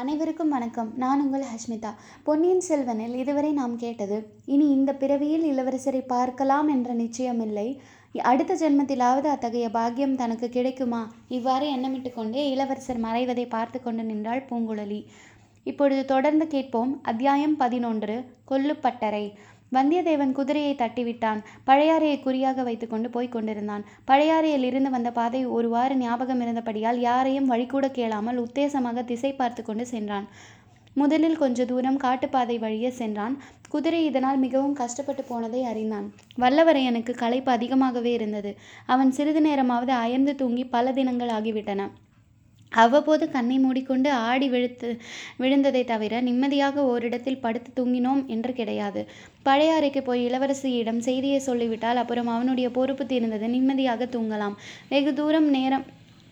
அனைவருக்கும் வணக்கம். நான் உங்கள் ஹஷ்மிதா. பொன்னியின் செல்வனில் இதுவரை நாம் கேட்டது இனி இந்த பிறவியில் இளவரசரை பார்க்கலாம் என்ற நிச்சயமில்லை. அடுத்த ஜென்மத்திலாவது அத்தகைய பாக்கியம் தனக்கு கிடைக்குமா? இவ்வாறு எண்ணமிட்டு கொண்டே இளவரசர் மறைவதை பார்த்து கொண்டு நின்றாள் பூங்குழலி. இப்பொழுது தொடர்ந்து கேட்போம். அத்தியாயம் பதினொன்று கொல்லுப்பட்டறை. வந்தியத்தேவன் குதிரையை தட்டிவிட்டான். பழையாறையை குறியாக வைத்துக்கொண்டு போய்க் கொண்டிருந்தான். பழையாறையில் இருந்து வந்த பாதை ஒருவாறு ஞாபகம் இருந்தபடியால் யாரையும் வழிகூட கேளாமல் உத்தேசமாக திசை பார்த்து கொண்டு சென்றான். முதலில் கொஞ்ச தூரம் காட்டுப்பாதை வழியே சென்றான். குதிரை இதனால் மிகவும் கஷ்டப்பட்டு போனதை அறிந்தான். வல்லவரையனுக்கு களைப்பு அதிகமாகவே இருந்தது. அவன் சிறிது நேரமாவது அயர்ந்து தூங்கி பல தினங்கள் ஆகிவிட்டன. அவ்வப்போது கண்ணை மூடிக்கொண்டு ஆடி விழுத்து விழுந்ததை தவிர நிம்மதியாக ஓரிடத்தில் படுத்து தூங்கினோம் என்று கிடையாது. பழையாறைக்கு போய் இளவரசியிடம் செய்தியை சொல்லிவிட்டால் அப்புறம் அவனுடைய பொறுப்பு தீர்ந்தது நிம்மதியாக தூங்கலாம். வெகு தூரம் நேரம்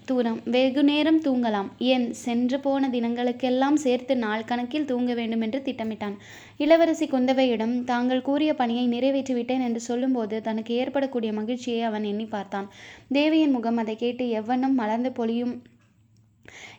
தூரம் வெகு நேரம் தூங்கலாம். ஏன்? சென்று போன தினங்களுக்கெல்லாம் சேர்த்து நாள் கணக்கில் தூங்க வேண்டும் என்று திட்டமிட்டான். இளவரசி குந்தவையிடம் தாங்கள் கூறிய பணியை நிறைவேற்றிவிட்டேன் என்று சொல்லும்போது தனக்கு ஏற்படக்கூடிய மகிழ்ச்சியை அவன் எண்ணி பார்த்தான். தேவியின் முகம் அதை கேட்டு எவ்வண்ணம் மலர்ந்து பொழியும்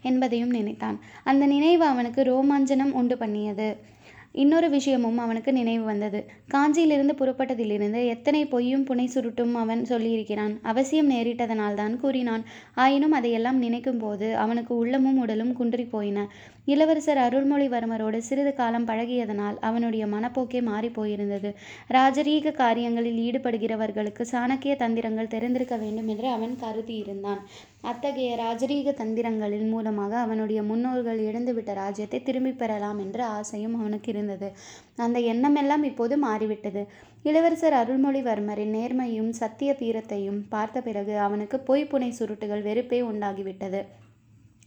என்பதையும் நினைத்தான். அந்த நினைவு அவனுக்கு ரோமாஞ்சனம் உண்டு பண்ணியது. இன்னொரு விஷயமும் அவனுக்கு நினைவு வந்தது. காஞ்சியிலிருந்து புறப்பட்டதிலிருந்து எத்தனை பொய்யும் புனை சுருட்டும் அவன் சொல்லியிருக்கிறான். அவசியம் நேரிட்டதனால்தான் கூறினான். ஆயினும் அதையெல்லாம் நினைக்கும் போது அவனுக்கு உள்ளமும் உடலும் குன்றி போயின. இளவரசர் அருள்மொழிவர்மரோடு சிறிது காலம் பழகியதனால் அவனுடைய மனப்போக்கே மாறி போயிருந்தது. ராஜரீக காரியங்களில் ஈடுபடுகிறவர்களுக்கு சாணக்கிய தந்திரங்கள் தெரிந்திருக்க வேண்டும் என்று அவன் கருதியிருந்தான். அத்தகைய ராஜரீக தந்திரங்களின் மூலமாக அவனுடைய முன்னோர்கள் இழந்துவிட்ட ராஜ்யத்தை திரும்பிப் பெறலாம் என்ற ஆசையும் அவனுக்கு இருந்தது. அந்த எண்ணமெல்லாம் இப்போது மாறிவிட்டது. இளவரசர் அருள்மொழிவர்மரின் நேர்மையும் சத்திய தீரத்தையும் பார்த்த பிறகு அவனுக்கு பொய்ப்புனை சுருட்டுகள் வெறுப்பே உண்டாகிவிட்டது.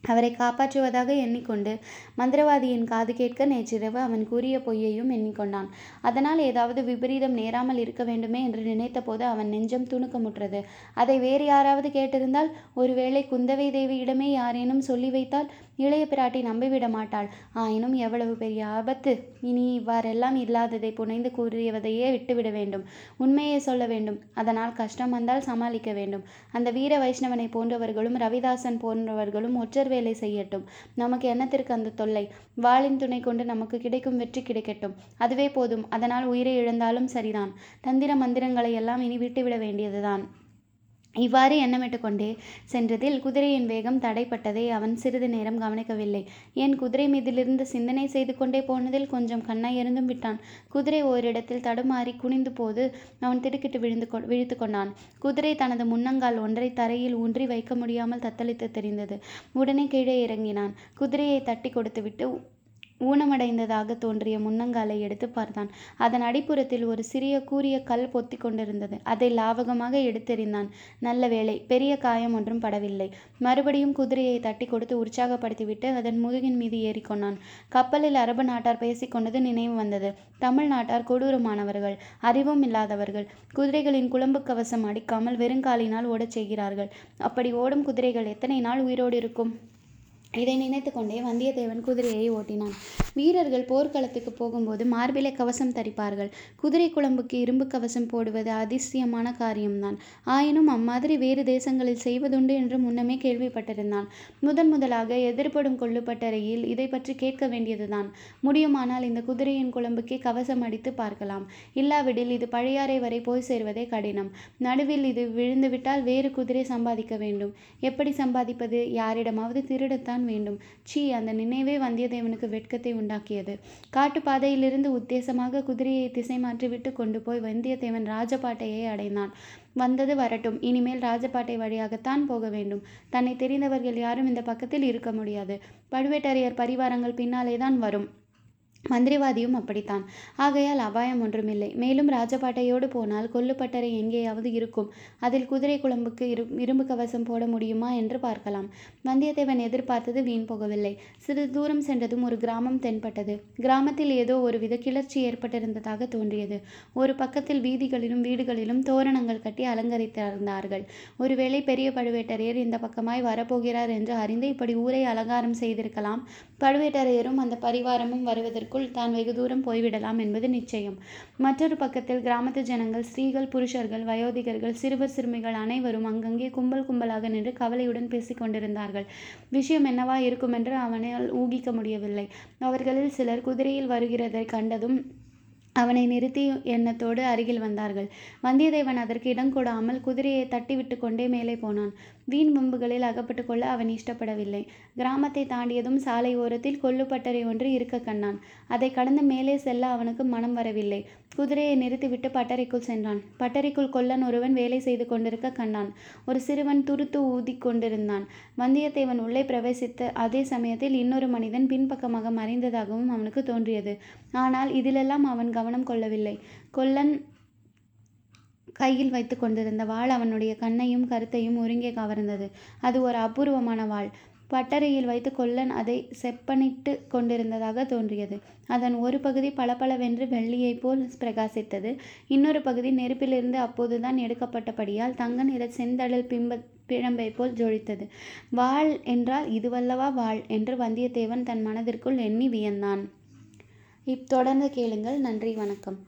அவரை காப்பாற்றுவதாக எண்ணிக்கொண்டு மந்திரவாதியின் காது கேட்க நேற்றிரவு அவன் கூறிய பொய்யையும் எண்ணிக்கொண்டான். அதனால் ஏதாவது விபரீதம் நேராமல் இருக்க வேண்டுமே என்று நினைத்தபோது அவன் நெஞ்சம் துணுக்கமுற்றது. அதை வேறு யாராவது கேட்டிருந்தால் ஒருவேளை குந்தவை தேவியிடமே யாரேனும் சொல்லி வைத்தால் இளைய பிராட்டி நம்பிவிட மாட்டாள். ஆயினும் எவ்வளவு பெரிய ஆபத்து! இனி இவ்வாறெல்லாம் இல்லாததை புனைந்து கூறியவதையே விட்டுவிட வேண்டும். உண்மையை சொல்ல வேண்டும். அதனால் கஷ்டம் வந்தால் சமாளிக்க வேண்டும். அந்த வீர வைஷ்ணவனை போன்றவர்களும் ரவிதாசன் போன்றவர்களும் ஒற்றர் வேலை செய்யட்டும். நமக்கு என்னத்திற்கு அந்த தொல்லை. வாளின் துணை கொண்டு நமக்கு கிடைக்கும் வெற்றி கிடைக்கட்டும். அதுவே போதும். அதனால் உயிரை இழந்தாலும் சரிதான். தந்திர மந்திரங்களை எல்லாம் இனி விட்டுவிட வேண்டியதுதான். இவ்வாறு எண்ணமிட்டு கொண்டே சென்றதில் குதிரையின் வேகம் தடைப்பட்டதை அவன் சிறிது நேரம் கவனிக்கவில்லை. என் குதிரை மீதிலிருந்து சிந்தனை செய்து கொண்டே போனதில் கொஞ்சம் கண்ணாயிருந்தும் விட்டான். குதிரை ஓரிடத்தில் தடுமாறி குனிந்து போது அவன் திடுக்கிட்டு விழுந்து கொ விழித்து கொண்டான். குதிரை தனது முன்னங்கால் ஒன்றை தரையில் ஊன்றி வைக்க முடியாமல் தத்தளித்து தெரிந்தது. உடனே கீழே இறங்கினான். குதிரையை தட்டி கொடுத்துவிட்டு ஊனமடைந்ததாக தோன்றிய முன்னங்காலை எடுத்து பார்த்தான். அதன் அடிப்புறத்தில் ஒரு சிறிய கூரிய கல் பொத்தி கொண்டிருந்தது. அதை லாவகமாக எடுத்தெறிந்தான். நல்ல வேளை பெரிய காயம் ஒன்றும் படவில்லை. மறுபடியும் குதிரையை தட்டி கொடுத்து உற்சாகப்படுத்திவிட்டு அதன் முதுகின் மீது ஏறிக்கொண்டான் கப்பலில் அரபு நாட்டார் பேசிக்கொண்டது நினைவு வந்தது. தமிழ் நாட்டார் கொடூரமானவர்கள் அறிவும் இல்லாதவர்கள் குதிரைகளின் குழம்பு கவசம் அடிக்காமல் வெறுங்காலினால் ஓடச் செய்கிறார்கள். அப்படி ஓடும் குதிரைகள் எத்தனை நாள் உயிரோடு இருக்கும்? இதை நினைத்து கொண்டே வந்தியத்தேவன் குதிரையை ஓட்டினான். வீரர்கள் போர்க்களத்துக்கு போகும்போது மார்பிலை கவசம் தரிப்பார்கள். குதிரை குழம்புக்கு இரும்பு கவசம் போடுவது அதிசயமான காரியம்தான். ஆயினும் அம்மாதிரி வேறு தேசங்களில் செய்வதுண்டு என்று முன்னமே கேள்விப்பட்டிருந்தான். முதன் முதலாக எதிர்ப்படும் கொள்ளுப்பட்டறையில் இதை பற்றி கேட்க வேண்டியதுதான். முடியுமானால் இந்த குதிரையின் குழம்புக்கே கவசம் அடித்து பார்க்கலாம். இல்லாவிடில் இது பழையாறை வரை போய் சேர்வதே கடினம். நடுவில் இது விழுந்துவிட்டால் வேறு குதிரை சம்பாதிக்க வேண்டும். எப்படி சம்பாதிப்பது? யாரிடமாவது திருடத்தான் வேண்டும். சீ அந்த நினைவே வந்தியத்தேவனுக்கு வெட்கத்தை உண்டாக்கியது. காட்டுப்பாதையிலிருந்து உத்தேசமாக குதிரையை திசை மாற்றிவிட்டு கொண்டு போய் வந்தியத்தேவன் ராஜபாட்டையை அடைந்தான். வந்தது வரட்டும். இனிமேல் ராஜபாட்டை வழியாகத்தான் போக வேண்டும். தன்னை தெரிந்தவர்கள் யாரும் இந்த பக்கத்தில் இருக்க முடியாது. பழுவேட்டரையர் பரிவாரங்கள் பின்னாலே தான் வரும். மந்திரிவாதியும் அப்படித்தான். ஆகையால் அபாயம் ஒன்றுமில்லை. மேலும் ராஜபாட்டையோடு போனால் கொல்லுப்பட்டறை எங்கேயாவது இருக்கும். அதில் குதிரை குழம்புக்கு இரு இரும்பு கவசம் போட முடியுமா என்று பார்க்கலாம். வந்தியத்தேவன் எதிர்பார்த்தது வீண் போகவில்லை. சிறிது தூரம் சென்றதும் ஒரு கிராமம் தென்பட்டது. கிராமத்தில் ஏதோ ஒரு வித கிளர்ச்சி ஏற்பட்டிருந்ததாக தோன்றியது. ஒரு பக்கத்தில் வீதிகளிலும் வீடுகளிலும் தோரணங்கள் கட்டி அலங்கரித்திருந்தார்கள். ஒருவேளை பெரிய பழுவேட்டரையர் இந்த பக்கமாய் வரப்போகிறார் என்று அறிந்து இப்படி ஊரை அலங்காரம் செய்திருக்கலாம். பழுவேட்டரையரும் அந்த பரிவாரமும் வருவதற்குள் தான் வெகு தூரம் போய்விடலாம் என்பது நிச்சயம். மற்றொரு பக்கத்தில் கிராமத்து ஜனங்கள் ஸ்திரீகள் புருஷர்கள் வயோதிகர்கள் சிறுவர் சிறுமிகள் அனைவரும் அங்கங்கே கும்பல் கும்பலாக நின்று கவலையுடன் பேசிக் கொண்டிருந்தார்கள். விஷயம் என்னவாயிருக்குமென்று அவனால் ஊகிக்க முடியவில்லை. அவர்களில் சிலர் குதிரையில் வருகிறதைக் கண்டதும் அவனை நிறுத்தி எண்ணத்தோடு அருகில் வந்தார்கள். வந்தியத்தேவன் அதற்கு இடம் கொடாமல் குதிரையை தட்டிவிட்டு கொண்டே மேலே போனான். வீண் வம்புகளில் அகப்பட்டு கொள்ள அவன் இஷ்டப்படவில்லை. கிராமத்தை தாண்டியதும் சாலை ஓரத்தில் கொல்லுப்பட்டறை ஒன்று இருக்க கண்ணான் அதை கடந்து மேலே செல்ல அவனுக்கு மனம் வரவில்லை. குதிரையை நிறுத்திவிட்டு பட்டறைக்குள் சென்றான். பட்டறைக்குள் கொல்லன் ஒருவன் வேலை செய்து கொண்டிருக்க கண்டான். ஒரு சிறுவன் துருத்து ஊதிக் கொண்டிருந்தான். வந்தியத்தேவன் உள்ளே பிரவேசித்த அதே சமயத்தில் இன்னொரு மனிதன் பின்பக்கமாக மறைந்ததாகவும் அவனுக்கு தோன்றியது. ஆனால் இதிலெல்லாம் அவன் கவனம் கொள்ளவில்லை. கொல்லன் கையில் வைத்துக் கொண்டிருந்த வாள் அவனுடைய கண்ணையும் கருத்தையும் ஒருங்கே கவர்ந்தது. அது ஒரு அபூர்வமான வாள். பட்டறையில் வைத்து கொல்லன் அதைச் செப்பனிட்டுக் கொண்டிருந்ததாகத் தோன்றியது. அதன் ஒரு பகுதி பளபளவென்று வெள்ளியைப்போல் பிரகாசித்தது. இன்னொரு பகுதி நெருப்பிலிருந்து அப்போதுதான் எடுக்கப்பட்டபடியால் தங்க நிறச் செந்தழல் பிழம்பைப்போல் ஜொலித்தது. வாள் என்றால் இதுவல்லவா வாள் என்று வந்தியத்தேவன் தன் மனதிற்குள் எண்ணி வியந்தான். இப் தொடர்ந்து கேளுங்கள். நன்றி வணக்கம்.